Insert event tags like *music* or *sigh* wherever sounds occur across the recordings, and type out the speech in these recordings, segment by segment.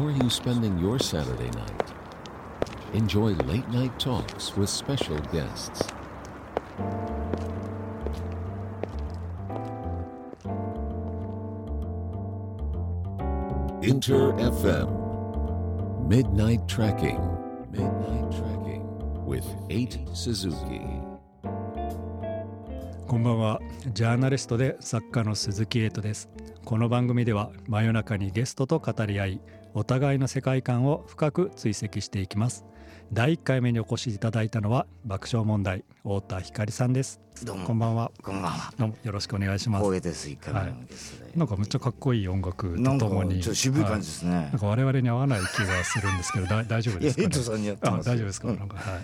How are you spending your Saturday night? Enjoy late night talks with special guests. Inter FM Midnight Tracking Midnight Tracking with 8 Suzuki こんばんはジャーナリストで作家の鈴木エイトです この番組では真夜中にゲストと語り合いお互いの世界観を深く追跡していきます。第1回目にお越しいただいたのは爆笑問題太田光さんです。どうも。こんばんは。こんばんは。どうもよろしくお願いします。光栄です。一回目のゲストで。なんかむっちゃかっこいい音楽とともに。ちょっと渋い感じですね。はい。なんか我々に合わない気がするんですけどだ大丈夫ですか、ね、エイトさんにやってあますよ。大丈夫ですか、うんなんかはい、はい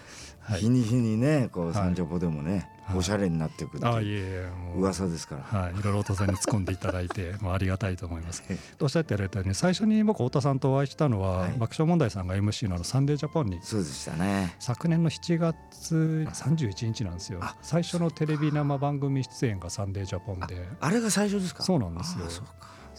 日に日にね、こうはい三ジャポでもね、はいおしゃれになっていくってあいいう噂ですから。はい、いろいろ太田さんに突っ込んでいただいて、*laughs* もうありがたいと思いますええ。おっしゃってやられたように、最初に僕太田さんとお会いしたのは、はい爆笑問題さんが MC のあのサンデージャポンに。そうでしたね。昨年の7月31日なんですよあ最初のテレビ生番組出演がサンデージャポンであれが最初ですか？そうなんですよあそうか。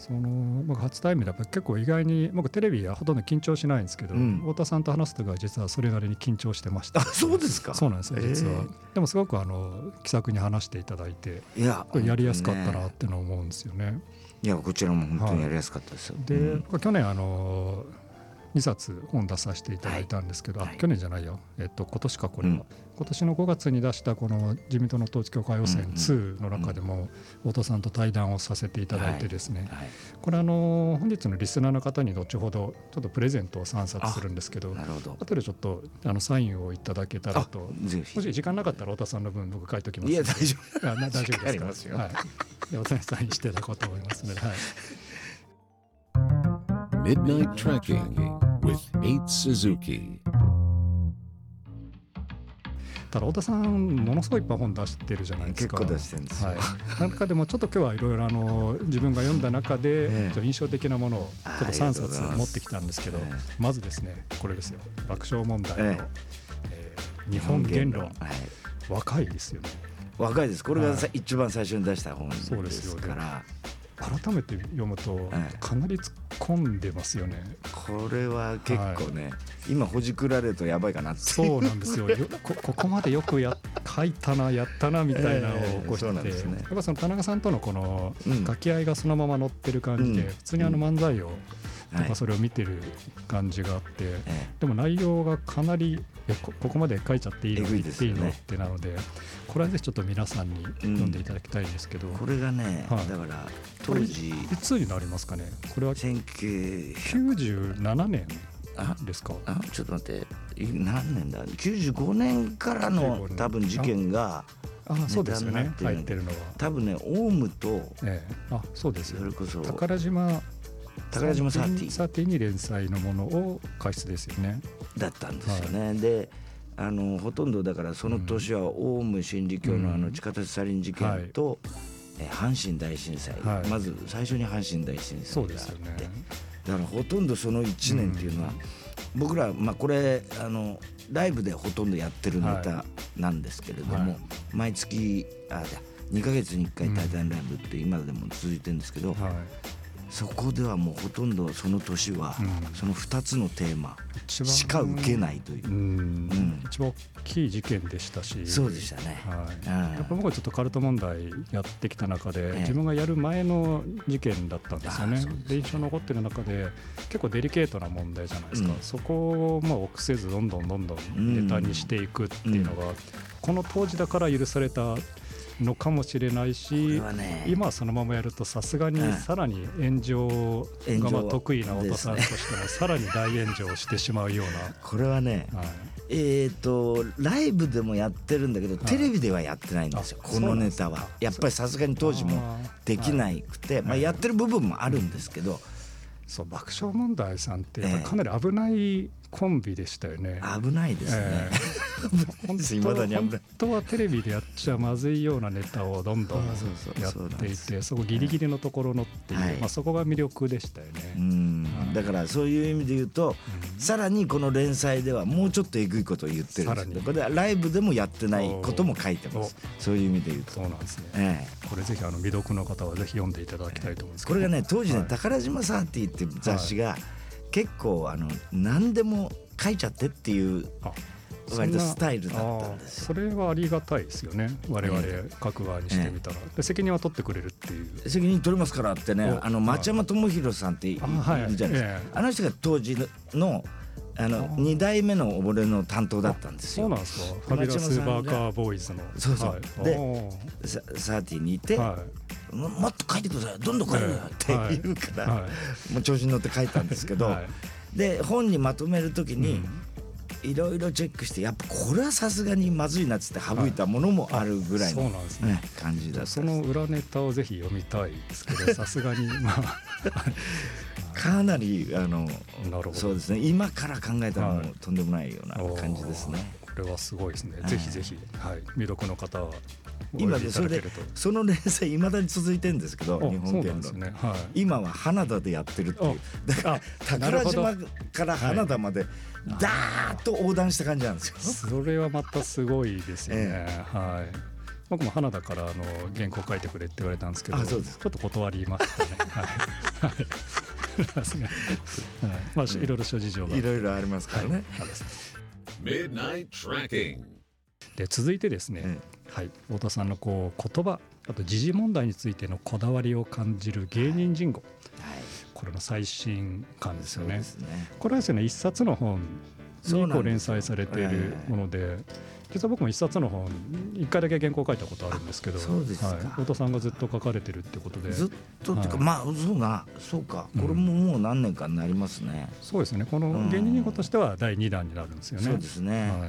その僕初対面でやっぱ結構意外に僕テレビはほとんど緊張しないんですけど、うん。太田さんと話す時は実はそれなりに緊張してました。あ、そうですか。そうなんですよ実は、えでもすごくあの気さくに話していただいていや、やりやすかったなっねてのは思うんですよね。いや、こちらも本当にやりやすかったですよ。で、うん。去年あの2冊本出させていただいたんですけど、はい。あ去年じゃないよ、えっと、今年かこれは、うん。今年の5月に出したこの自民党の統一教会予選うんうん2の中でも太田さんと対談をさせていただいてですね、はい。これあの本日のリスナーの方に後ほどちょっとプレゼントを3冊するんですけどなるほど。後でちょっとあのサインをいただけたらあと、も。し時間なかったら太田さんの分僕書いておきますいや、大丈夫。大丈夫ですか？はい、でお手にサインしていただこうと思いますので、はい Midnight Tracking with 8 Suzuki. ただ太田さんものすごいいっぱい本出してるじゃないですか。結構出してるんですよ。はい、中でもちょっと今日はいろいろあの自分が読んだ中で印象的なものをあちょっと3ありがとうございます冊持ってきたんですけどええ。まずですねこれですよ。爆笑問題のええ。ー日本言論。はい。若いですよね。若いです。これがさは一番最初に出した本そうでですすよ。から。改めて読むとええかなり突っ込んでますよね。これは結構ね、今ほじくられるとやばいかなってそうなんですよ。よこここまでよくや書いたなやったなみたいなのをええ起こしてて、ですね。やっぱその田中さんとのこのうん。掛け合いがそのまま載ってる感じで、うん。普通にあの漫才を、なんはい。かそれを見てる感じがあって、えでも内容がかなりえこここまで書いちゃっていいの言っていいのってなのでこれはぜひちょっと皆さんに読んでいただきたいんですけど、えこれがね、はい。だから当時いつになりますかね？これは1900 97年あですか？あちょっと待って。い何年だ？95年からの95年。多分事件があそうですよね。入ってるのは、多分ねオウムとええ、あそうですよ。それこそ。宝島宝島サーティサーティに連載のものを過失ですよね。だったんですよね、であのほとんどだからその年はオウム真理教のあの地下鉄サリン事件と、え阪神大震災、はい。まず最初に阪神大震災があって、ですよね。だからほとんどその1年っていうのは、僕ら、まあ、これあのライブでほとんどやってるネタなんですけれども、はい。毎月あ2ヶ月に1回「タイタンライブ」って今でも続いてるんですけど、はいそこではもうほとんどその年は、うん。その2つのテーマしか受けないという。う、ん、ん。一番大きい事件でしたし。そうでしたね。はい、うん。やっぱ僕はちょっとカルト問題やってきた中で、ええ。自分がやる前の事件だったんですよね。で印象に残ってる中で結構デリケートな問題じゃないですか、うん。そこをまあ臆せずどんどんどんどんネタにしていくっていうのが、この当時だから許されたのかもしれないこしね今はそのままやるとさすがにうん。さらに炎上がまあ得意な太田さんとしてもさらに大炎上してしまうようこれはねな、はい、えっ、とライブでもやってるんだけど、い。テレビではやってないんですよあこのネタは。やっぱりさすがに当時もできなくて、まあ、はい。やってる部分もあるんですけど、そう爆笑問題さんってかなり危ないコンビでしたよね。危ないですね、ええ。*laughs* 本当本当はテレビでやっちゃまずいようなネタをどんどんやっていてそこギリギリのところのっていう、はい。まあ、そこが魅力でしたようね。ん。はい。だからそういう意味で言うと、さらにこの連載ではもうちょっとえぐいことを言ってるんですけどこれはライブでもやってないことも書いてます。そう。いう意味で言うと、そうなんですね。ええ。これぜひあの未読の方はぜひ読んでいただきたいと思うんです。これがね当時ね、はい。宝島サーティっていう雑誌が結構あの何でも書いちゃってっていうあ割とスタイルだったんですそれはありがたいですよね。我々書く側にしてみたら、で責任は取ってくれるっていう。責任取りますからってね。おあの町山智博さんっているじゃないですか、ええ。あの人が当時のあの2代目の俺の担当だったんですよ。そうなんですか。ファビュラスバーカーボーイズの。そうそう。はい、でおー。ササーティにいて、はいももっと書いてください。どんどん書いてくださいってはい。言うから、はもう調子に乗って書いたんですけど、はい。で本にまとめる時にうん。いろいろチェックしてやっぱこれはさすがにまずいなっつって省いたものもあるぐらいの、ね。ね感じだった。その裏ネタをぜひ読みたいですけど *laughs* さすがにまあかなりあのなるほど。そうですね。今から考えたらもとんでもないような感じですね。これはすごいですね、はい。ぜひぜひ、はい、未読の方はお今でそれでその連載いまだに続いてるんですけどあ日本そうな言論今は花田でやってるっていう。だからあ宝島から花田までダーッと横断した感じなんですよ。それはまたすごいですよね、えはい。僕も花田からあの原稿書いてくれって言われたんですけどちょっと断りましたね。*laughs* はい。はい。まあいろいろ諸事情が。いろいろありますからね。はいで続いてですね、えはい、太田さんのこう言葉あと時事問題についてのこだわりを感じる芸人人語、はいこれの最新刊ですよねね。これはですね一冊の本にこう連載されているもので、実は僕も一冊の本一回だけ原稿書いたことあるんですけど、あそうですかはい、太田さんがずっと書かれてるってことで、ずっとっていうか、はいまあそうなそうかうんこれももう何年かになりますね。そうですね。この芸人人語としては第二弾になるんですよね。そうですね。は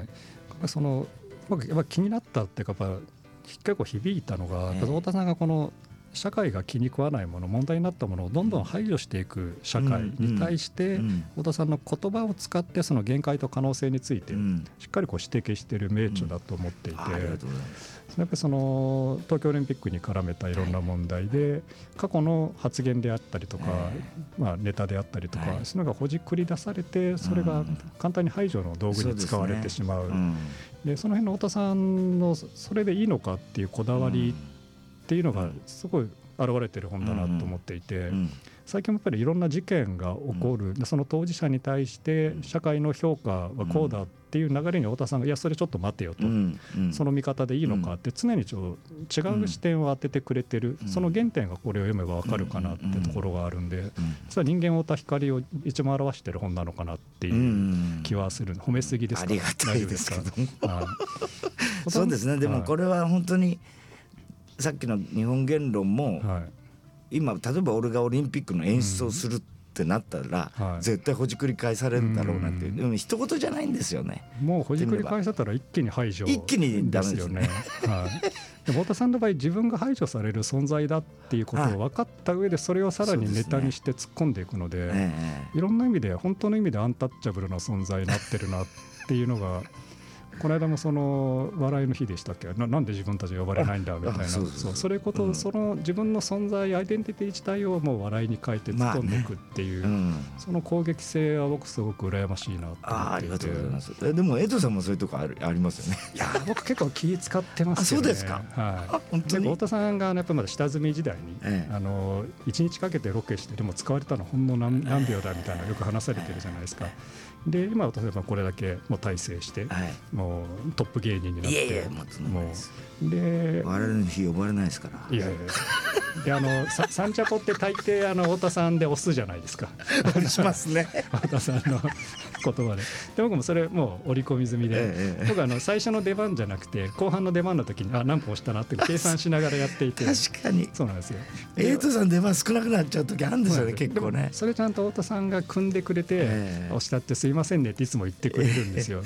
い。その僕やっぱ気になったっていうかやっぱ結構響いたのが、太田さんがこの社会が気に食わないもの問題になったものをどんどん排除していく社会に対して、うん。太田さんの言葉を使ってその限界と可能性についてうん。しっかりこう指摘している名著だと思っていて。やっぱりその東京オリンピックに絡めたいろんな問題で過去の発言であったりとか、まあ、ネタであったりとか、はい。そういうのがほじくり出されてそれが簡単に排除の道具に使われてしまう。うん。でその辺の太田さんのそれでいいのかっていうこだわりっていうのがすごい現れてる本だなと思っていて、うん最近もやっぱりいろんな事件が起こる、でその当事者に対して社会の評価はこうだっていう流れに太田さん。がいやそれちょっと待てよと、その見方でいいのかって常にちょ違う視点を当ててくれてる、うん。その原点がこれを読めばわかるかなってところがあるんで、うん。実は人間太田光を一番表してる本なのかなってういうん。気はする、褒めすぎですか？ありがたいですけど *laughs* そうですね。でもこれ、れは本当にさっきの日本言論もはい。今例えば俺がオリンピックの演出をするってなったらはい。絶対ほじくり返されるだろうなっていう。うん。でも一言じゃないんですよね。もうほじくり返されたら一気に排除一気にダメですね。よね。はい、太田さんの場合自分が排除される存在だっていうことを分かった上でそれをさらにネタにして突っ込んでいくのでええ。いろんな意味で本当の意味でアンタッチャブルな存在になってるなっていうのがこの間もその笑いの日でしたっけ？ななんで自分たち呼ばれないんだみたいなあそうそれこと、うんその自分の存在アイデンティティ自体をもう笑いに変えて突っ込んでいくっていう、うんその攻撃性は僕すごく羨ましいなと思ってああありがとうございます。えでも江戸さんもそういうとこあるありますよね。いや僕結構気使ってますよね。あそうですかはい。あ本当に？で太田さんがやっぱまだ下積み時代に、ええあの一日かけてロケしてでも使われたのほんの何何秒だみたいなのよく話されてるじゃないですか。で今例えばこれだけもう大成して、はい。もうトップ芸人になって、もうで。我々の日呼ばれないですから。いやいやいやであのさサンチャポって大抵あの太田さんで押すじゃないですかしますね。*laughs* 太田さんの言葉でで僕もそれもう織り込み済みで、ええ僕あの最初の出番じゃなくて後半の出番の時にあ何分押したなって計算しながらやっていて確かに。そうなんですよエイトさん出番少なくなっちゃう時あるんですよね結構ねでも。それちゃんと太田さんが組んでくれてええ押したってすいませんねっていつも言ってくれるんですよ。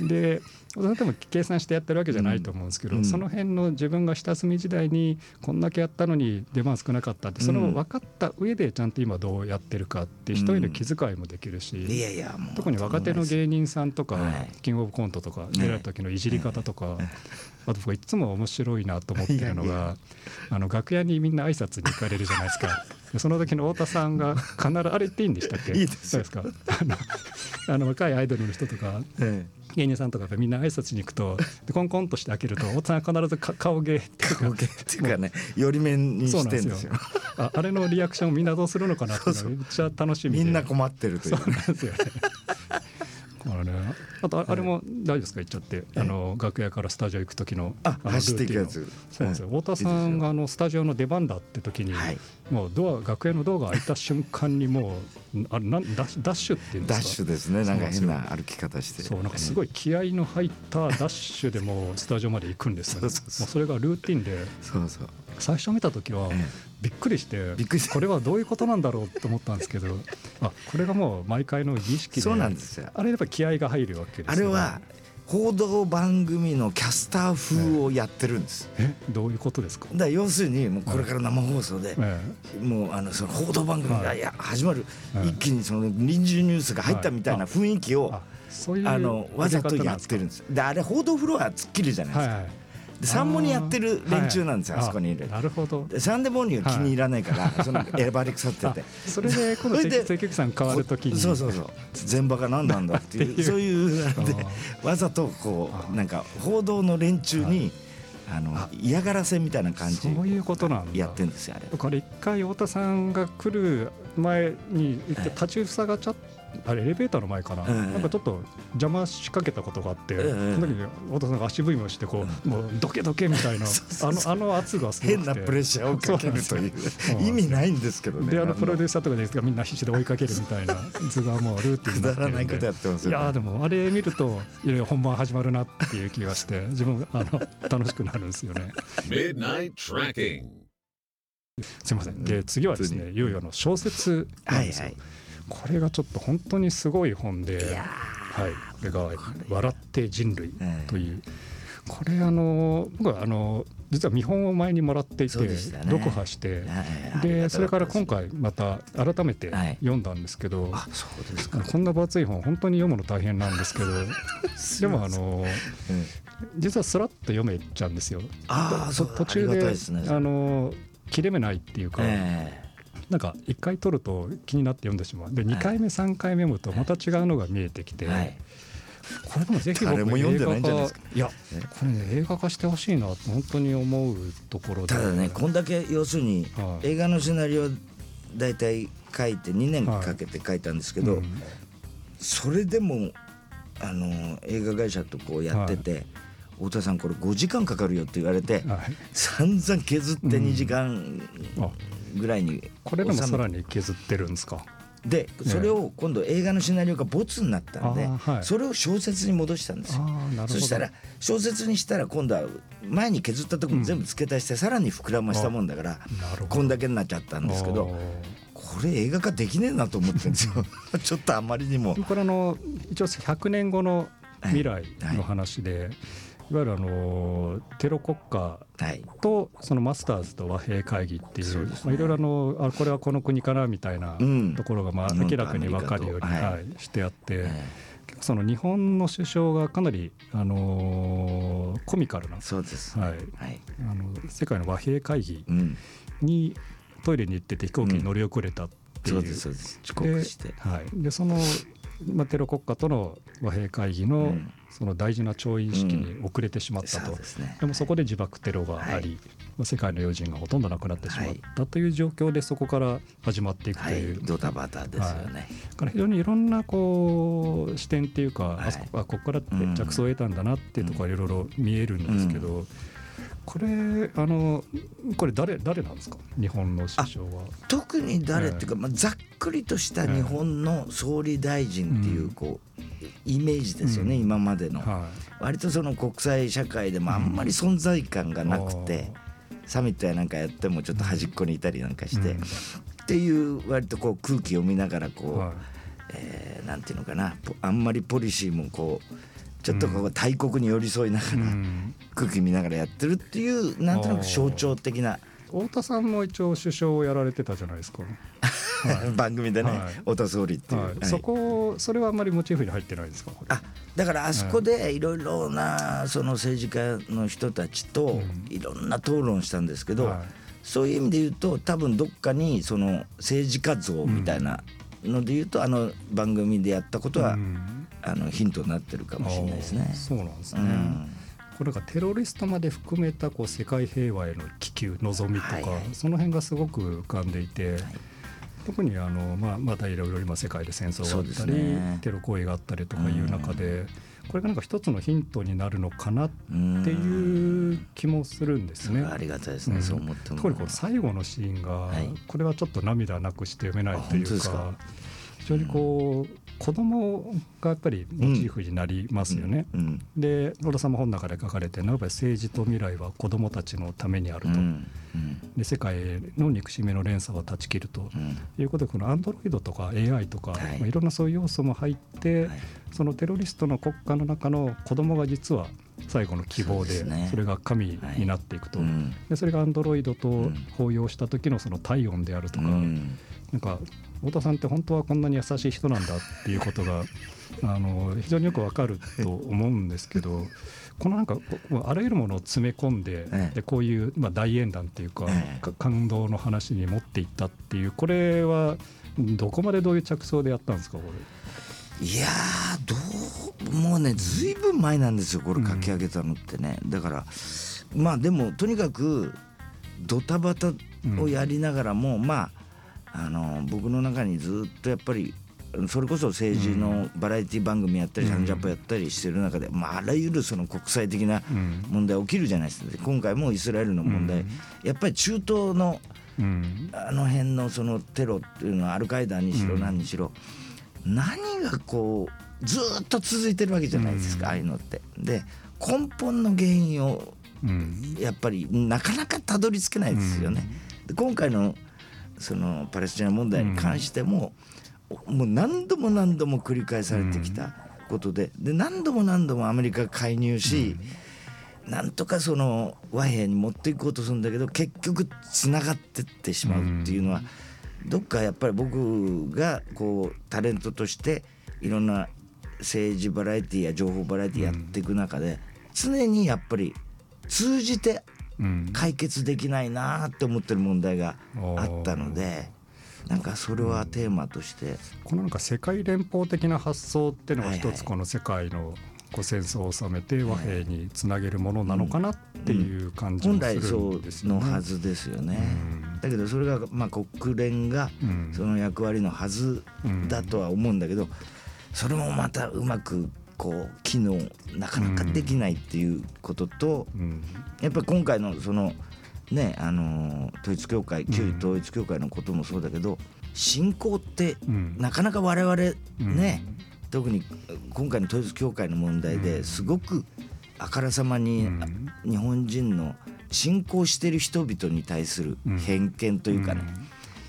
で太田さんでも計算してやってるわけじゃないと思うんですけど、うん。その辺の自分が下積み時代にこんだけやったのに出番少なかったってそれを分かった上でちゃんと今どうやってるかって一人の気遣いもできるし、いやいやもう特に若手の芸人さんとか、はい。キングオブコントとか出られた時のいじり方とか、あと僕いつも面白いなと思ってるのがあの楽屋にみんな挨拶に行かれるじゃないですか。でその時の太田さんが必ずあれ言っていいんでしたっけ？*laughs* いいですか？*laughs* あのあの若いアイドルの人とかえ芸人さんとかみんな挨拶に行くとでコンコンとして開けると太田さん必ずか顔芸っていうか顔芸っていうかね寄り目にしてんですよ。なんですよ。ああれのリアクションをみんなどうするのかなっていうのがめっちゃ楽しみで。みんな困ってるといそううなんですよね。だからね、あとああれも大丈夫ですか？言っちゃって。あの楽屋からスタジオ行く時ののあ走っていくやつ。そうなんですよ、太田さんがあのスタジオの出番だって時に、はい。もうドア楽屋のドアが開いた瞬間にもうあれなんダッシュっていうんですか？ダッシュですね。なんか変な歩き方して。そうなんかすごい気合の入ったダッシュでもうスタジオまで行くんですよ、ね、*laughs* それがルーティンでそうそう。最初見た時はえびっくりしてびっくりこれはどういうことなんだろうと思ったんですけど *laughs* あこれがもう毎回の儀式でそうなんですよ。あれやっぱ気合が入るわけですよね。あれは報道番組のキャスター風をやってるんです。えどういうことですか？だから要するにもうこれから生放送でえもうあのその報道番組はい。がいや始まる。はい一気にその臨時ニュースが入ったみたいな雰囲気をあそういうあのわざとやってるんです。であれ報道フロア突っ切るじゃないですかでサンモにやってる連中なんですよはい。あそこにいる。あなるほど。でサンデーモーニングは気に入らないからその選ばれ腐ってあて。それで今度それで関関さん変わるときに。そうそうそう。全場が何なんだっていっていう。うそういうであわざとこあうなんか報道の連中にあのあ。嫌がらせみたいな感じそういうことなんだ。やってんですよあれ。これ一回太田さんが来る前に行って立ち塞がっちゃっあれエレベーターの前かな、うんなんかちょっと邪魔しかけたことがあって、うんその時に太田さんが足踏みをしてこう、もうどけどけみたいな *laughs* あのあの圧がすごくて。変なプレッシャーをかけるという。*laughs* 意味ないんですけどね。であのプロデューサーとかですがみんな必死で追いかけるみたいな図がもうルーティンになってるんでらないやって。ますよねいやーでもあれ見るといろいろ本番始まるなっていう気がして自分あの楽しくなるんですよね。Midnight Tracking. すいません。で次はですねいよいよあの小説なんですよ、はいはいこれがちょっと本当にすごい本で、はい、これが「笑って人類ええ」という、これあの僕はあの実は見本を前にもらっていて、ね。読破して、はいでがそれから今回また改めてはい。読んだんですけど、あそうですか。こんな分厚い本本当に読むの大変なんですけど *laughs* でもあのうん実はスラッと読めちゃうんですよ。ああそう途中でねあの切れ目ないっていうか、えなんか1回取ると気になって読んでしまう。で2回目3回目読むとまた違うのが見えてきて、えはい。これでもぜひ僕誰も読んで化いやえこれね映画化してほしいなと本当に思うところで。ただねこんだけ要するにはい。映画のシナリオ大体書いて2年はいかけて書いたんですけど、うん。それでもあの映画会社とこうやってて、太田さんこれ5時間かかるよって言われて、はい。散々削って2時間あぐらいにこれでもさらに削ってるんですか？でそれを今度映画のシナリオがボツになったんで、はい。それを小説に戻したんですよ。そしたら小説にしたら今度は前に削ったとこも全部付け足してさらに膨らましたもんだから、なるほど。こんだけになっちゃったんですけどこれ映画化できねえなと思ってるんですよ。*laughs* ちょっとあまりにも。これあの一応100年後の未来の話で、いわゆるあのテロ国家はい。とそのマスターズと和平会議っていうそうですね。まあいろいろあのあこれはこの国かなみたいなうん。ところがまあ明らかに分かるように、はい。してあって、えその日本の首相がかなり、あのーコミカルなえ、そうです。はい、はい。あの世界の和平会議うん、にトイレに行ってて飛行機に乗り遅れたっていう、そうですそうです。遅刻して。で,、はい、でその、まあ、テロ国家との和平会議の,、うんその大事な調印式に遅れてしまったと、そうですね。でもそこで自爆テロがあり、はい。まあ世界の要人がほとんどなくなってしまったという状況でそこから始まっていくとはい。いう、ドタバタですよね、だから非常にいろんなこう視点っていうか、はい。あそこあここからうん着想を得たんだなっていうところがいろいろ見えるんですけど、これあのこれ誰誰なんですか？日本の首相は。特に誰っていうか、まあ、ざっくりとした日本の総理大臣っていうこうイメージですよね、うん。今までの、は割とその国際社会でもあんまり存在感がなくて、サミットやなんかやってもちょっと端っこにいたりなんかいして、うん。っていう割とこう空気を見ながらこう、はい。えーなんていうのかなポあんまりポリシーもこうちょっとこう大国に寄り添いながら、うん。空気見ながらやってるっていうなんとなく象徴的な。太田さんも一応首相をやられてたじゃないですか。*laughs* はい。番組でねはい。太田総理っていう、はい。はい。そこそれはあんまりモチーフに入ってないですか？あだからあそこでいろいろなその政治家の人たちとうん。いろんな討論したんですけど、はい。そういう意味で言うと多分どっかにその政治家像みたいなので言うと、あの番組でやったことはうんあのヒントになってるかもしれないですね。そうなんですね、うん。これなんかテロリストまで含めたこう世界平和への気球望みとか、はいはい。その辺がすごく浮かんでいて、特にあの、まあ、またいろいろ今世界で戦争があったり、ね。テロ行為があったりとかいう中で、これがなんか一つのヒントになるのかなっていう気もするんですね。ありがたいですね、うん。そう思っても。特にこの最後のシーンが、はい。これはちょっと涙なくして読めないというか？非常にこう、子供がやっぱりモチーフになりますよね。うんで野田さんも本の中で書かれてるのはやっぱり政治と未来は子どもたちのためにあると、うんうん。で世界の憎しみの連鎖を断ち切ると。うん。いうことでこのアンドロイドとか AI とか、はい。いまあ、いろんなそういう要素も入って、はい。そのテロリストの国家の中の子供が実は最後の希望でそれが神になっていくと、うんでそれがアンドロイドとん。包容した時のその体温であるとか、うん。なんか太田さんって本当はこんなに優しい人なんだっていうことがあの非常によくわかると思うんですけどこのなんかあらゆるものを詰め込んで,、ええ。でこういう、まあ、大演談っていうか、感動の話に持っていったっていうこれはどこまでどういう着想でやったんですかこいやーどうもうねずいぶん前なんですよこれ書き上げたのってね、だからまあでもとにかくドタバタをやりながらも、まああの僕の中にずっとやっぱりそれこそ政治のバラエティ番組やったり、うん。サンジャポやったりしてる中で、まあ、あらゆるその国際的な問題起きるじゃないですか。今回もイスラエルの問題、うん。やっぱり中東のうん。あの辺のそのテロっていうのはアルカイダにしろうん。何にしろ、何がこうずーっと続いてるわけじゃないですか、うん。ああいうのって。で根本の原因をうん。やっぱりなかなかたどり着けないですよね。で今回のそのパレスチナ問題に関しても、もう何度も何度も繰り返されてきたことでで何度も何度もアメリカが介入し、なんとかその和平に持っていこうとするんだけど結局つながってってしまうっていうのは、どっかやっぱり僕がこうタレントとしていろんな政治バラエティや情報バラエティやっていく中で、常にやっぱり通じてうん解決できないなって思ってる問題があったのでなんかそれはテーマとして、このなんか世界連邦的な発想っていうのが一つこの世界のこう戦争を収めて和平につなげるものなのかなっていう感じ本もする来そんですよね。うのはずですよね。うん。だけどそれがまあ国連がうん。その役割のはずだとは思うんだけどそれもまたうまくこう機能なかなかできないっていうこととうん。やっぱり今回のそのねあの統一教会旧統一教会のこともそうだけど信仰ってうん。なかなか我々うん。ね特に今回の統一教会の問題ですごくあからさまにうん。日本人の信仰してる人々に対する偏見というかね、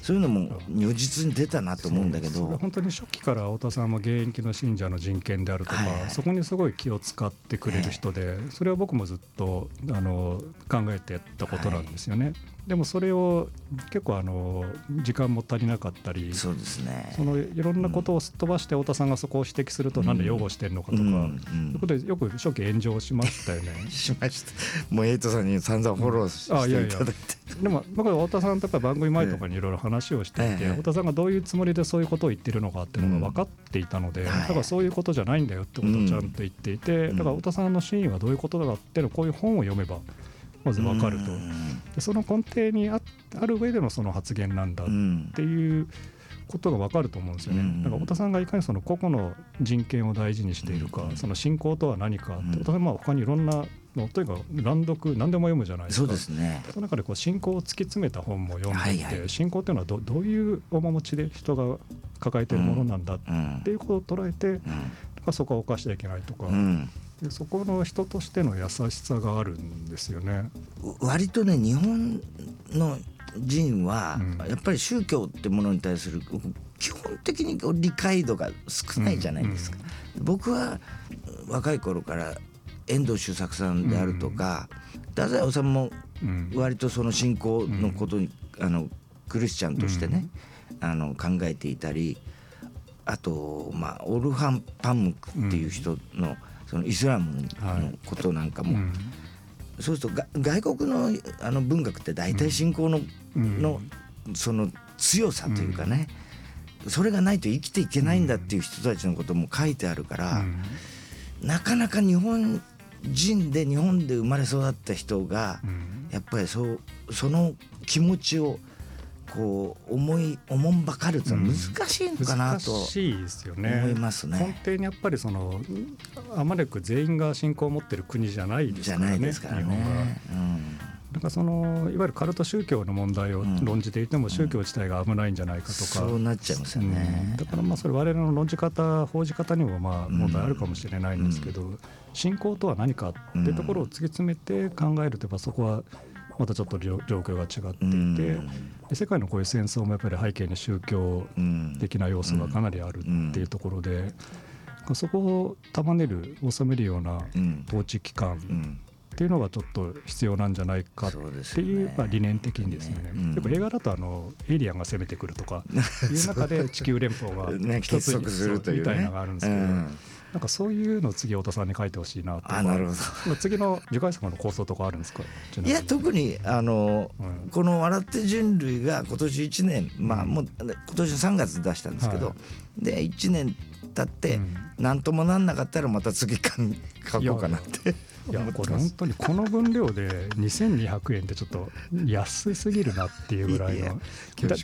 そういうのも如実に出たなと思うんだけど。本当に初期から太田さんも現役の信者の人権であるとか、はいはい。そこにすごい気を使ってくれる人で、それは僕もずっとあの考えてたことなんですよね。でもそれを結構あの時間も足りなかったりそうですね。そのいろんなことをすっ飛ばして太田さんがそこを指摘すると、なんで擁護してるのかとか、うんうん。そういうことでよく初期炎上しましたよね。しました。もうエイトさんに散々フォローしていただいて。でも僕は太田さんとか番組前とかにいろいろ話をしていて、ええ。太田さんがどういうつもりでそういうことを言ってるのかっていうのが分かっていたので、はい。だからそういうことじゃないんだよってことをちゃんと言っていて、うん。だから太田さんの真意はどういうことだかっていうのをこういう本を読めばまず分かると、その根底にあある上でのその発言なんだっうんていうことが分かると思うんですよね。うん。だから太田さんがいかにその個々の人権を大事にしているか、うん。その信仰とは何かって、うん。太田さ他にいろんなのとにかく乱読何でも読むじゃないですか。そうですね。その中でこう信仰を突き詰めた本も読んでいて、はいはい。信仰っていうのはどどういう面持ちで人が抱えているものなんだっうんていうことを捉えて、だからそこは犯してはいけないとか、うんでそこの人としての優しさがあるんですよね。割とね日本の人はうん。やっぱり宗教ってものに対する基本的に理解度が少ないじゃないですか。僕は若い頃から遠藤周作さんであるとか、太宰治もうん。割とその信仰のことに、あのクリスチャンとしてね、あの考えていたりあと、まあ、オルハン・パムクっていう人の,、そのイスラムのことなんかも、うんそうするとが外国のあの文学って大体信仰の,、うん。のその強さというかね、それがないと生きていけないんだっていう人たちのことも書いてあるから、なかなか日本人で日本で生まれ育った人が、やっぱりそうその気持ちをこう思いおもんばかるって難しいのかなと難しいですよね思いますね。根底にやっぱりそのあまねく全員が信仰を持ってる国じゃないですからねないですから日本が。ね。なんかそのいわゆるカルト宗教の問題をうん論じていても宗教自体が危ないんじゃないかとか、そうなっちゃいますよね。うんだからまあそれ我々の論じ方報じ方にもまあ問題あるかもしれないんですけど、信仰とは何かっていうところを突き詰めて考えるとやっぱそこはまたちょっと状状況が違っていて、で世界のこういう戦争もやっぱり背景に宗教うん的な要素がかなりあるっていうところで、そこを束ねる収めるようなうん。統治機関うん。っていうのがちょっと必要なんじゃないかっていう、まあ、理念的にですね、うん。やっぱ映画だとあのエイリアンが攻めてくるとかいう中で地球連邦が *laughs* ね一つするみたいなのがあるんですけど、うんなんかそういうのを次太田さんに書いてほしいなとかあなるほど。次の次回作の構想とかあるんですか？いや特にあの、うん。この「笑って人類」が今年1年まあもう今年3月出したんですけど、はで1年経ってうん。何ともなんなかったらまた次かん書こうかなっていや。これ本当にこの分量で2200円ってちょっと安すぎるなっていうぐらいの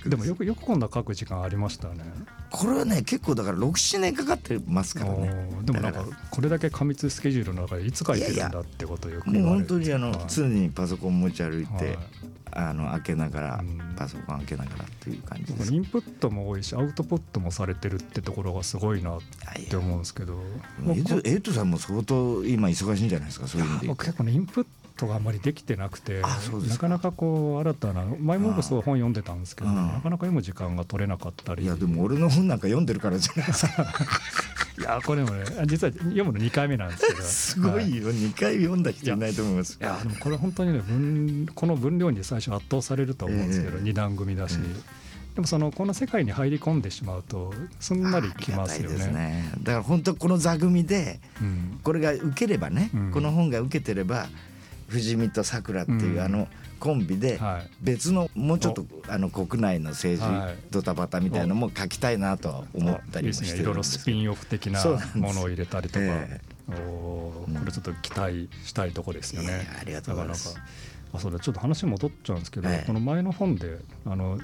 でもよくよくこんな書く時間ありましたね。これはね結構だから67年かかってますからね。でもなんかこれだけ過密スケジュールの中でいつ書いてるんだってことをよく言われ本当にあのはい。常にパソコン持ち歩いて、はいあの開けながらうん。パソコン開けながらっていう感じです。インプットも多いしアウトプットもされてるってところがすごいなって思うんですけど。エイトさんも相当今忙しいんじゃないですかそういう意味で結構ねインプットがあんまりできてなくてなかなかこう新たな前も僕そう本読んでたんですけど、うんなかなか読む時間が取れなかったり。いやでも俺の本なんか読んでるからじゃないですか。*laughs* いやこれもね実は読むの2回目なんですけど。*laughs* すごいよ。2回読んだ人いないと思います。いやでもこれ本当にね分この分量に最初圧倒されると思うんですけど、ええ。二段組だし、えでもそのこの世界に入り込んでしまうとすんなりきますよね。ね。だから本当この座組でうん。これが受ければね、うん。この本が受けてれば藤見とさくらっていう、うん。あのコンビではい。別のもうちょっとあの国内の政はい。治ドタバタみたいなのも書きたいなとは思ったりもしていいですね。いろいろスピンオフ的なものを入れたりとか、えおーうん。これちょっと期待したいとこですよね。や。ありがとうございます。あそうだ。ちょっと話戻っちゃうんですけど、ええ。この前の本であの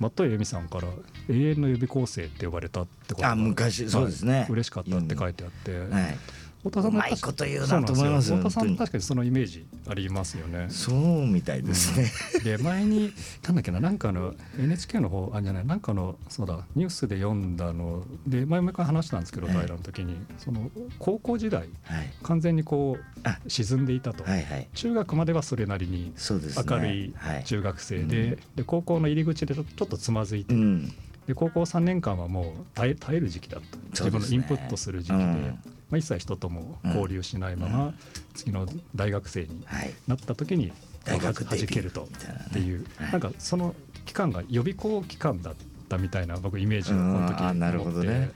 松任谷由実さんから「永遠の予備校生」って呼ばれたってことがあ昔。そうですね。はい。嬉しかったって書いてあって、はい太田さんもうまいこと言うなと思いますよ太田さん確かにそのイメージありますよね。そうみたいですね、で前になんだっけななんかの NHK の方あじゃないなんかのそうだニュースで読んだので前も一回話したんですけどはい。平の時にその高校時代はい。完全にこあ。う沈んでいたと、はいはい。中学まではそれなりに明るいはい。中学生で,、で高校の入り口でちょちょっとつまずいて、うんで高校3年間はもう耐え耐える時期だった。ね。分のインプットする時期で、うん。まあ、一切人とも交流しないまま、うん。次の大学生にはいなった時に大学はじけるとっていう、はいなんかその期間が予備校期間だったみたいな僕イメージをこの時うんあなるほどね。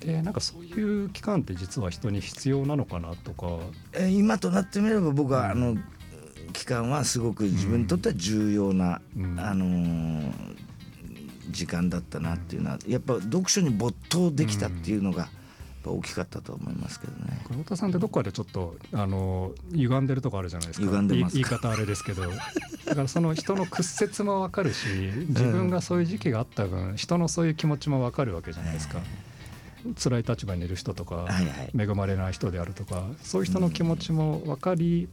でなんかそういう期間って実は人に必要なのかなとか。えー今となってみれば僕はあの期間はすごく自分にとっては重要な、うん。あのー時間だったなっていうのはやっぱ読書に没頭できたっていうのが大きかったと思いますけどね。太田さんってどっかでちょっとあの歪んでるとこあるじゃないですか。歪んでます言い方あれですけど。だからその人の屈折も分かるし自分がそういう時期があった分人のそういう気持ちも分かるわけじゃないですか。辛い立場にいる人とか、恵まれない人であるとかそういう人の気持ちも分かり、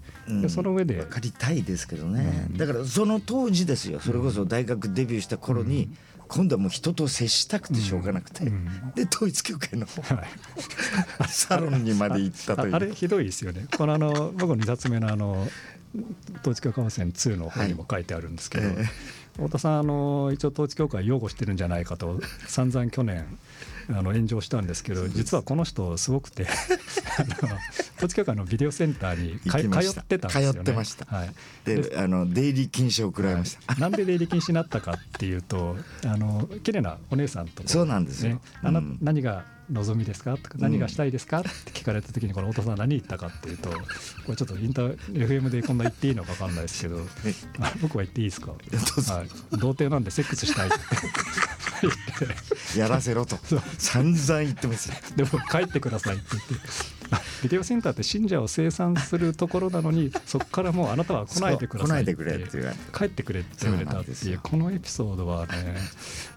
その上で分かりたいですけどね、うん。だからその当時ですよ。それこそ大学デビューした頃に、今度はもう人と接したくてしょうがなくて、うん。で統一教会のはい。*laughs* サロンにまで行ったという。ああれひどいですよね。このあの僕の2冊目のあの統一教会戦2の本にも書いてあるんですけど、はいえ。太田さんあの一応統一教会擁護してるんじゃないかと散々去年あの炎上したんですけど実はこの人すごくて統一教会のビデオセンターに通ってたんですよね。通ってました。はい、であの出入り禁止を食らいました、なんで出入り禁止になったかっていうとあの綺麗なお姉さんとこ。そうなんですよ。ね、あなうん。何が望みですかとか何がしたいですかって聞かれた時にこの太田さん何言ったかっていうとこれちょっとインター FM でこんな言っていいのか分かんないですけどあ僕は言っていいですか、はい、童貞なんでセックスしたいって *laughs* やらせろと。散々言ってますよ。*laughs* でも帰ってくださいって言って。あビデオセンターって信者を生産するところなのに *laughs* そこからもうあなたは来ないでくださいって。帰ってくれって言われたっていうこのエピソードはね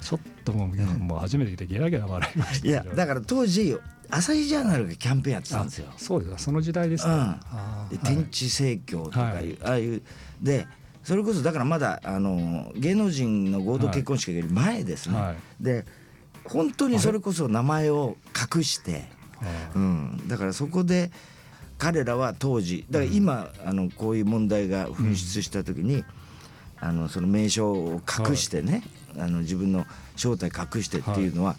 ちょっともう,、もう初めて聞いてゲラゲラ笑いましたいやだから当時朝日ジャーナルがキャンペーンやってたんですよ。あそうです。その時代です天地盛況とかいう、はい。ああいうでそれこそだからまだあの芸能人の合同結婚式より前ですね、はい。で本当にそれこそ名前を隠して、あうん、だからそこで彼らは当時だから今、あのこういう問題が噴出した時に、あのその名称を隠してね、あの自分の正体隠してっていうのは、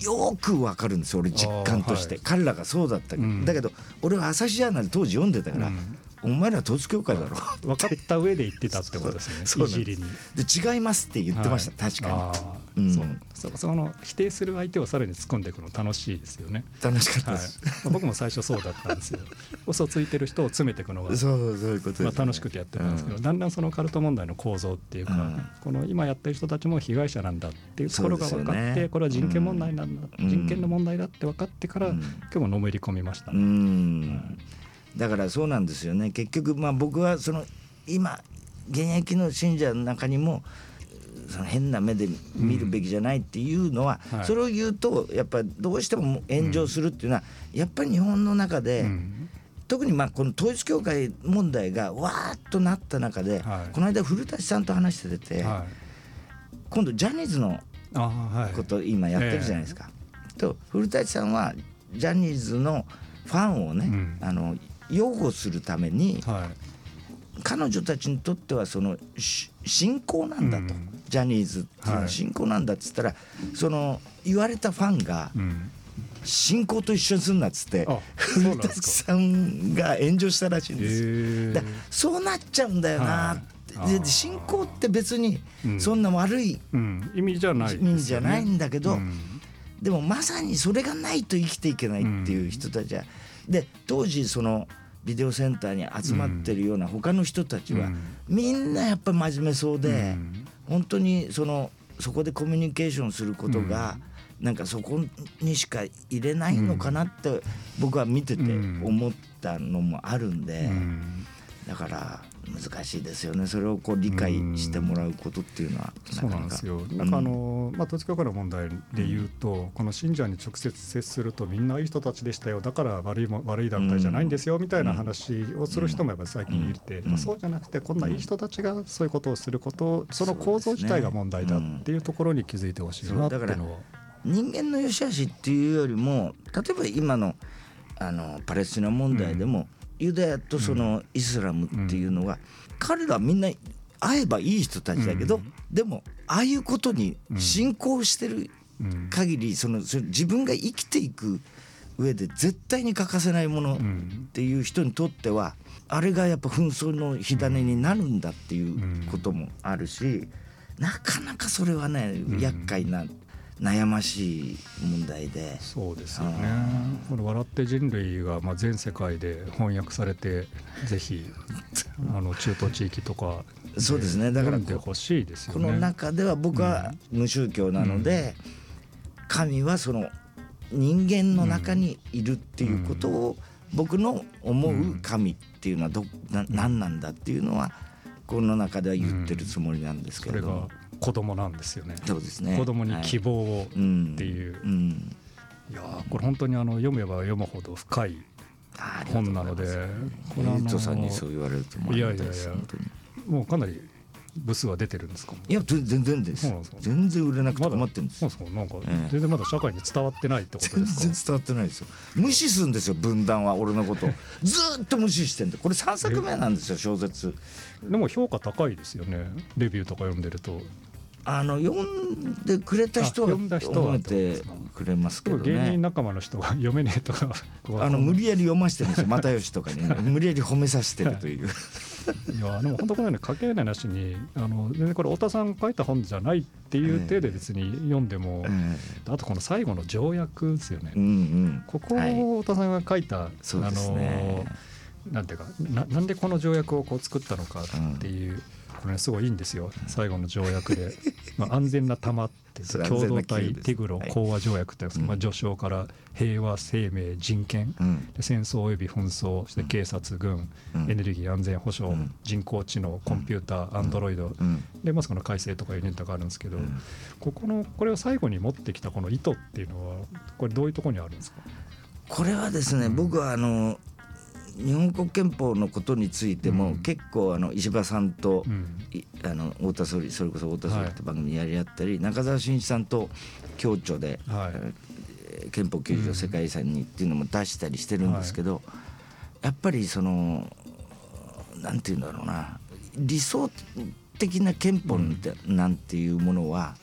よくわかるんです俺実感として、彼らがそうだった、うん。だけど俺は朝日ジャーナル当時読んでたから、うんお前ら統一教会だろ。分かった上で言ってたってことですね。そういじりに。で違いますって言ってました、はい。確かあー。うん。そう。そその否定する相手をさらに突っ込んでいくの楽しいですよね。に楽しかったはい。です、まあ僕も最初そうだったんですよ。*laughs* 嘘ついてる人を詰めていくのが、そうそういうことまあ、楽しくてやってたんですけど、だんだんそのカルト問題の構造っていうか、うん。この今やってる人たちも被害者なんだっていうところが分かって、ね。これは人権問題なんだ、うん。人権の問題だって分かってから、うん。今日ものめり込みましたうね。んだからそうなんですよね。結局まあ僕はその今現役の信者の中にもその変な目で見るべきじゃないっていうのは、はい。それを言うとやっぱりどうしても炎上するっていうのは、やっぱり日本の中で、うん。特にまあこの統一教会問題がわーっとなった中で、はい。この間古舘さんと話してて、はい、今度ジャニーズのこと今やってるじゃないですか。と古舘さんはジャニーズのファンをね、うん。あの擁護するためにはい。彼女たちにとってはそのし信仰なんだと、うん。ジャニーズっていうのははい。信仰なんだっつったら、その言われたファンがうん。信仰と一緒にすんなっつってあそうなん古さんが炎上したらしいんです。だそうなっちゃうんだよなって、はい。信仰って別にうん。そんな悪いうん、意味じゃないね。意味じゃないんだけどうん。でもまさにそれがないと生きていけないっていう人たちは、で当時そのビデオセンターに集まってるような他の人たちは、うん。みんなやっぱ真面目そうで、うん。本当にそのそこでコミュニケーションすることが、なんかそこにしか入れないのかなって僕は見ててうん。思ったのもあるんで、うん。だから難しいですよね。それをこう理解してもらうことっていうのはそうなんですよ。なんかあの、まあ、統一教会の問題で言うと、この信者に直接接するとみんないい人たちでしたよ。だから悪いも悪い団体じゃないんですよみたいな話をする人もやっぱり最近いて、うん。まあ、そうじゃなくてこんないい人たちがそういうことをすることその構造自体が問題だっていうところに気づいてほしいなっていうのは。人間の良し悪しっていうよりも例えば今のあのパレスチナ問題でも、ユダヤとそのイスラムっていうのは、彼らはみんな会えばいい人たちだけど、うん。でもああいうことに信仰してるうん。限り、その自分が生きていく上で絶対に欠かせないものっうん。ていう人にとってはあれがやっぱ紛争の火種になるんだっていうこともあるし、なかなかそれはね厄介な悩ましい問題で。そうですよね。この笑って人類がまあ全世界で翻訳されてぜひ *laughs* あの中東地域とかでそうですね。だから読んでほしいですよね。この中では僕は無宗教なので、神はその人間の中にいるっていうことを僕の思う神っていうのはどな何なんだっていうのはこの中では言ってるつもりなんですけれども、子供なんですよね。そうですね。子供に希望をっていう。うん。いやーこれ本当にあの読めば読むほど深い本なので、これさんにのそう言われると思いやいやいやもうかなり部数は出てるんですか？いや全全然です。全然売れなくてまだ困ってるんですそうそうなんか？ええ。全然まだ社会に伝わってないってこと全ですか？然伝わってないですよ。無視するんですよ分断は。俺のこと。を *laughs* ずーっと無視してんでこれ3作目なんですよ小説。でも評価高いですよね。レビューとか読んでると。あの読んでくれた人はあ読んだ人は褒めてくれますけどでも芸人ね仲間の人が読めねえとか *laughs* あの無理やり読ませてるんですよ。又吉とかにね。*laughs* 無理やり褒めさせてるという。いやでも本当このように家系内なしにあの全然これ太田さん書いた本じゃないっていう体で別に読んでも、えあとこの最後の条約ですよね、えうんうん。ここはい。を太田さんが書いた、そうですね。あのなんていうかななんでこの条約をこう作ったのかっていう、これねすごいいいんですよ。最後の条約で、*laughs* まあ、安全な玉って共同体ティグロはい。講和条約ってまあ、序章から平和生命人権、うん。で戦争及び紛争そして警察軍、うん。エネルギー安全保障、うん。人工知能コンピューター、アンドロイド、うん。でまずこの改正とかいうネタがあるんですけど、んここのこれを最後に持ってきたこの意図っていうのはこれどういうところにあるん。ですかこれはですね、僕はあの日本国憲法のことについても、うん。結構あの石破さんと、あの太田総理それこそ太田総理って番組やり合ったり、中澤慎一さんと共著で、憲法9条世界遺産にっていうのも出したりしてるんですけど、やっぱりそのなんていうんだろうな理想的な憲法なんて,、なんていうものは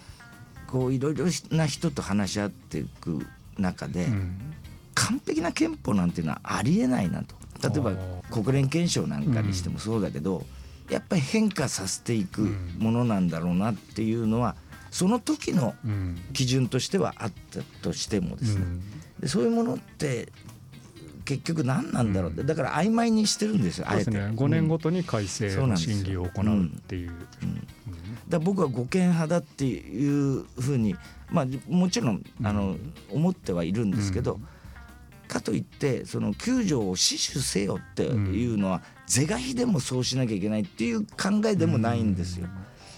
こういろいろな人と話し合っていく中で、うん。完璧な憲法なんていうのはありえないなと例えば国連憲章なんかにしてもそうだけど、やっぱり変化させていくものなんだろうなっていうのはその時のうん。基準としてはあったとしてもですね、うん。でそういうものって結局何なんだろうって、だから曖昧にしてるんですよあえて。5年ごうんとに改正の審議を行うっていう。だ僕は護憲派だっていうふうに、まあ、もちろんあの、思ってはいるんですけど、かといってその9条を死守せよっていうのは、是が非でもそうしなきゃいけないっていう考えでもないんですよ。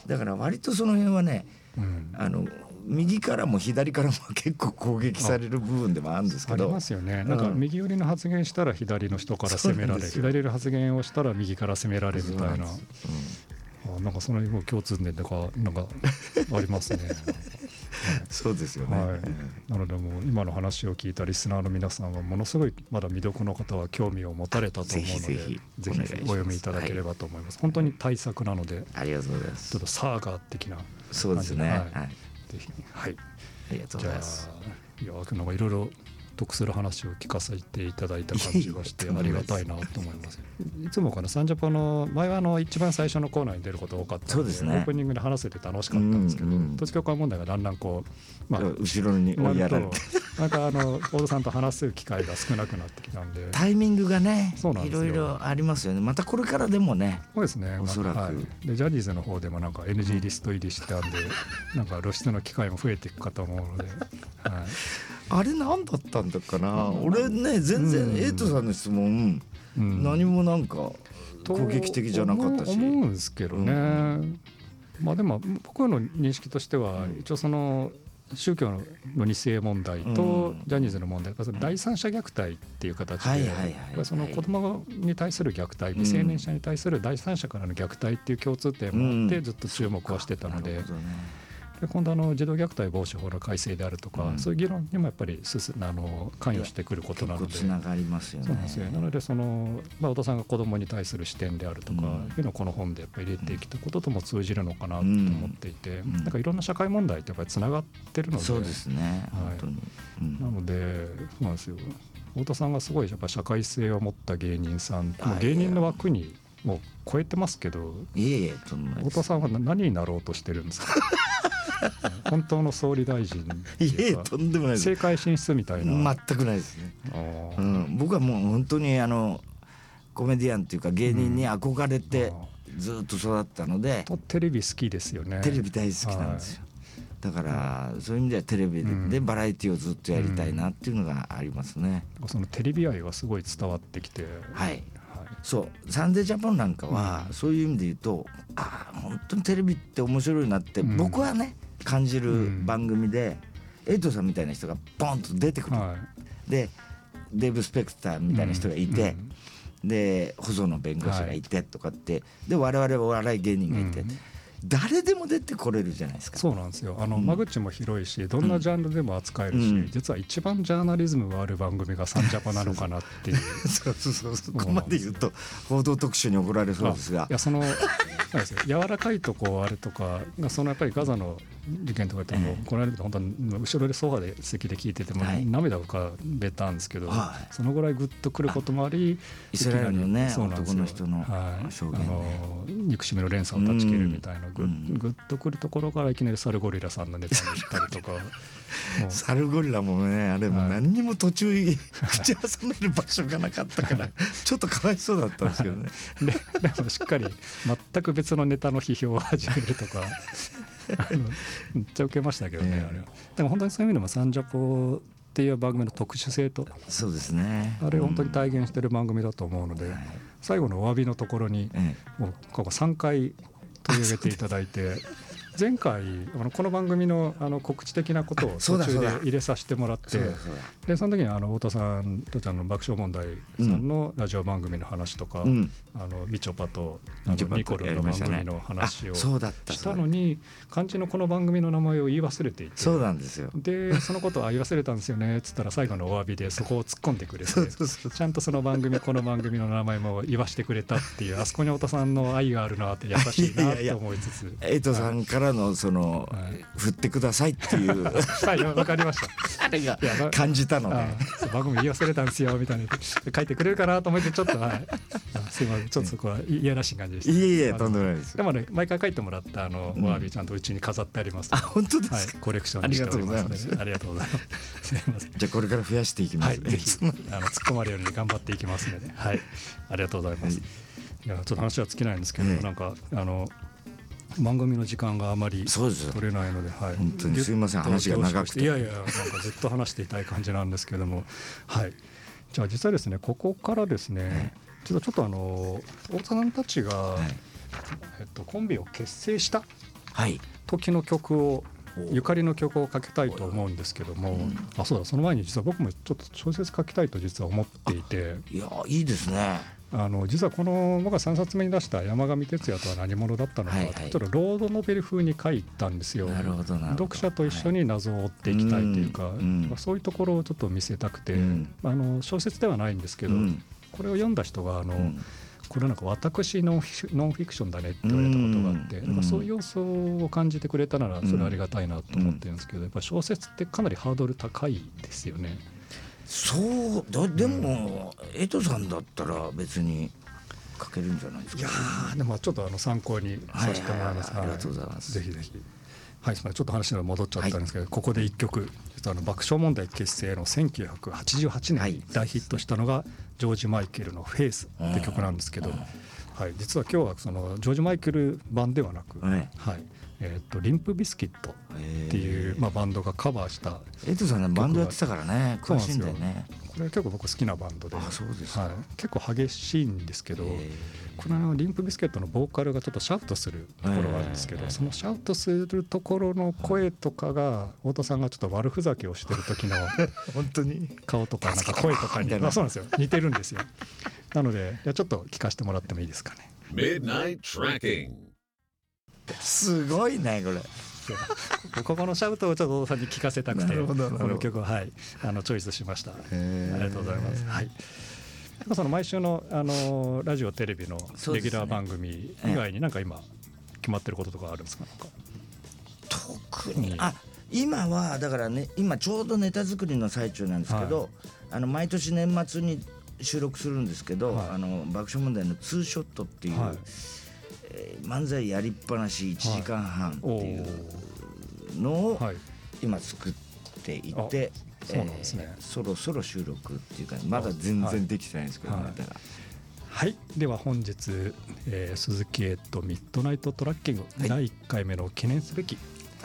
だから割とその辺はねうんあの右からも左からも結構攻撃される部分でもあるんですけどありますよね。なんかうん右寄りの発言したら左の人から攻められ左寄りの発言をしたら右から攻められるみたいな。そうなんあなんかそのもう共通点とかなんかありますね。*laughs* *laughs* そうですよね、はい。なのでもう今の話を聞いたリスナーの皆さんはものすごいまだ未読の方は興味を持たれたと思うので、ぜひぜひぜひお読みいただければと思います。本当に対策なので、ありがとうござい。ますちょっとサーガー的なそうですね。はい。はい。ぜひ。はい。ありがとうございます。あいやなんかいろいろ得する話を聞かせていただいた感じがしてありがたいなと思います。*laughs* いつもこのサンジャポの前はあの一番最初のコーナーに出ることが多かったのでそうですね。オープニングで話せて楽しかったんですけど、うんうん統一教会問題がだんだんこうまあ後ろに追いやられて。なんかあの大田さんと話す機会が少なくなってきたんで。タイミングがねいろいろありますよね。またこれからでもねそうですね、おそらく。はい、でジャニーズの方でもなんか NG リスト入りしてたんで、*laughs* なんか露出の機会も増えていくかと思うので、はい、あれ何だったんだかな？俺ね全然エイトさんの質問うん。何もなんか攻撃的じゃなかったし。と思うんですけどね、まあでも僕の認識としては一応その宗教の2世問題とうん。ジャニーズの問題、その第三者虐待っていう形で、その子供に対する虐待、未成年者に対する第三者からの虐待っていう共通点もあってうん。ずっと注目はしてたので。なるほどねで今度あの児童虐待防止法の改正であるとか、うん。そういう議論にもやっぱり進あの関与してくることなので。つながりますよね。なのでその、まあ、小田さんが子供に対する視点であるとか、うんいうのをこの本でやっぱり入れてきたこととも通じるのかなと思っていて、ん。なんかいろんな社会問題ってやっぱりつながってるので。そうですね。はい。なのでそうなんですよ。太田さんがすごいやっぱ社会性を持った芸人さん芸人の枠にもう超えてますけどいえいえ太田さんはな何になろうとしてるんですか？*laughs* *laughs* 本当の総理大臣いえとんでもないです。政界進出みたいな、全くないですね。うん、僕はもう本当にあのコメディアンっていうか芸人に憧れてずっと育ったので、とテレビ好きですよね。テレビ大好きなんですよ、だからそういう意味ではテレビでバラエティをずっとやりたいなっていうのがありますね、そのテレビ愛がすごい伝わってきて、はい。はい。そう「サンデージャポン」なんかはそういう意味で言うとああ本当にテレビって面白いなってうん。僕はね感じうるん。番組でエイトさんみたいな人がポンと出てくる、はい。でデーブ・スペクターみたいな人がいて、で細野弁護士がいてとかって、で我々はお笑い芸人がいて、うん。誰でも出てこれるじゃないですか。そうなんですよ。あの、うん。間口も広いしどんなジャンルでも扱えるし、うん。実は一番ジャーナリズムがある番組がサンジャポなのかなっていう。*laughs* そうそうそうそこまで言うと報道特集に怒られそうですが。あいやその *laughs* なんですよ。柔らかいとこあるとかそのやっぱりガザの事件とかってもうええ。この間本当に後ろでソファで席で聞いててもはい。涙浮かべたんですけど、はい。そのぐらいグッとくることもありイスラエルのねいきなりそうなんですよ。男の人のはい、証言ねあの憎しみの連鎖を断ち切るみたいなグうん。ッグッとくるところからいきなりサルゴリラさんのネタに行ったりとか *laughs* サルゴリラもねあれもはい。何にも途中 *laughs* 口挟める場所がなかったから *laughs* ちょっとかわいそうだったんですけどね。ででもしっかり全く別のネタの批評を始めるとかめっちゃ受けましたけどね、ええあれはでも本当にそういう意味でも「サンジャポ」っていう番組の特殊性とそうですねあれを本当に体現してる番組だと思うので、はい最後のお詫びのところにえもうここ3回取り上げていただいて前回あのこの番組のあの告知的なことを途中で入れさせてもらってでその時にあの太田さんとちゃんの爆笑問題さんのラジオ番組の話とか、うんあのみちょぱとニコルの番組の話をしたのに漢字のこの番組の名前を言い忘れていて。そうなんですよ。でそのことは言い忘れたんですよね。っつったら最後のお詫びでそこを突っ込んでくれて *laughs* ちゃんとその番組この番組の名前も言わしてくれたっていうあそこに太田さんの愛があるなって優しいなって思いつつ。エイトさんからのそのはい。振ってくださいっていう。はいわかりました。あれが。感じたのあね番組言い忘れたんですよみたいな書いてくれるかなと思ってちょっとはい。あすいませんちょっとそこはいやらしい感じでした。いえいえとんでもないです。でもね毎回書いてもらったあのうん。お詫びちゃんとうちに飾ってありますあ本当ですか、はいコレクションにしておりますので。あありがとうございます。すいませんじゃあこれから増やしていきます、はい、ぜひあの突っ込まれるように頑張っていきますので、*laughs* はい、ありがとうございます。い、やちょっと話は尽きないんですけど、ええ。なんかあの番組の時間があまり取れないので、はい、本当に。すいません話が長くて。いやいやなんかずっと話していたい感じなんですけども、はい。じゃあ実はですねここからですね、ちょっとあの大田さんたちが、はい。えっとコンビを結成したはい。時の曲をお。ゆかりの曲をかけたいと思うんですけども、うんあそうだその前に実は僕もちょっと小説書きたいと実は思っていて。いやいいですね。あの実はこの僕が3冊目に出した「山上徹也とは何者だったのか」はいはい。ちょっとロードノベル風に書いたんですよ。読者と一緒に謎を追っていきたいというか、うんうん。まあ、そういうところをちょっと見せたくて、うん。あの小説ではないんですけど、うんこれを読んだ人があの、うん。これなんか私ノンフィクションノンフィクションだねって言われたことがあって、うん。なんかそういう要素を感じてくれたならそれはありがたいなと思ってるんですけど、やっぱ小説ってかなりハードル高いですよね。そうだでも江戸さんだったら別に書けるんじゃないですか？いやーでもちょっとあの参考にさせてもらいます。はいはいはい。ありがとうございます。ぜひぜひ。はい、すみません。ちょっと話が戻っちゃったんですけど、ここで一曲。あの爆笑問題結成の1988年に大ヒットしたのがジョージ・マイケルの「フェイスって曲なんですけど、はい、実は今日はそのジョージ・マイケル版ではなく、はい。はいえー、とリンプ・ビスキットっていう、まあ、バンドがカバーしたこ江戸さんねバンドやってたからね詳しいんだよね。れ結構僕好きなバンドで。あそうですか。はい、結構激しいんですけど、へこのリンプビスケットのボーカルがちょっとシャウトするところがあるんですけど、ええそのシャウトするところの声とかが太田さんがちょっと悪ふざけをしてる時の *laughs* 本当に？顔とかなんか声とかにみたいなあそうなんですよ。似てるんですよ。なのでいやちょっと聞かせてもらってもいいですかね。Midnight Tracking. すごいねこれ。ここのシャウトをちょっと太田さんに聞かせたくてこの曲をはいあのチョイスしました。ありがとうございます。はいなんかその毎週のあのラジオテレビのレギュラー番組以外になんか今決まってることとかあるんですか？なんか特にあ今はだからね今ちょうどネタ作りの最中なんですけど、はい。あの毎年年末に収録するんですけど、はい。あの爆笑問題のツーショットっていう、はい。えー漫才やりっぱなし1時間半っておいうー。のをはい。今作っていて、あそうなんですね。えーそろそろ収録っていうかまだ全はい然できてないんですけど、はい。ネタがはい、では本日、えー鈴木エイト Midnight Tracking、はい。第1回目の記念すべき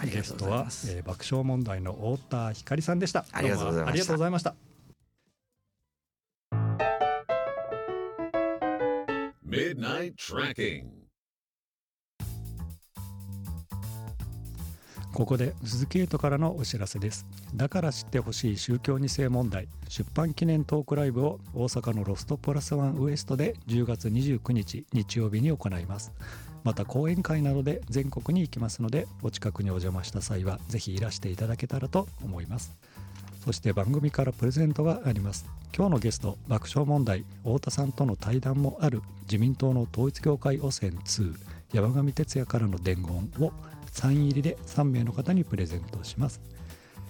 ゲストはえー爆笑問題の太田光さんでした。ありがとうございました。どもありがとうございましここで鈴木エイトからのお知らせです。だから知ってほしい宗教2世問題出版記念トークライブを大阪のロストプラスワンウエストで10月29日日曜日に行います。また講演会などで全国に行きますのでお近くにお邪魔した際はぜひいらしていただけたらと思います。そして番組からプレゼントがあります。今日のゲスト爆笑問題太田さんとの対談もある自民党の統一教会汚染2山上徹也からの伝言をサイン入りで3名の方にプレゼントします、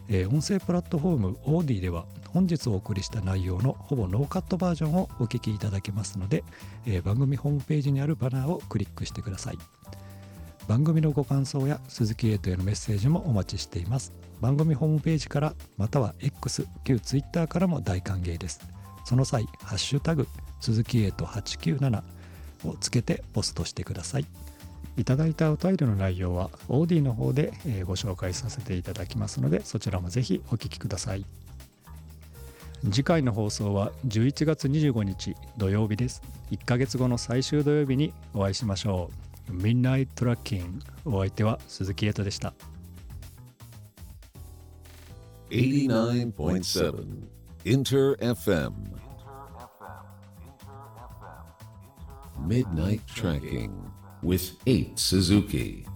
えー音声プラットフォーム OD では本日お送りした内容のほぼノーカットバージョンをお聞きいただけますので、えー番組ホームページにあるバナーをクリックしてください。番組のご感想や鈴木エイトへのメッセージもお待ちしています。番組ホームページからまたは X 旧 Twitter からも大歓迎です。その際ハッシュタグ鈴木エイト897をつけてポストしてください。いただいたお便りの内容は OD の方でえーご紹介させていただきますのでそちらもぜひお聞きください。次回の放送は11月25日土曜日です。1ヶ月後の最終土曜日にお会いしましょう。Midnight Trucking お相手は鈴木エイトでした。89.7 Inter FM. Midnight Tracking with 8 Suzuki.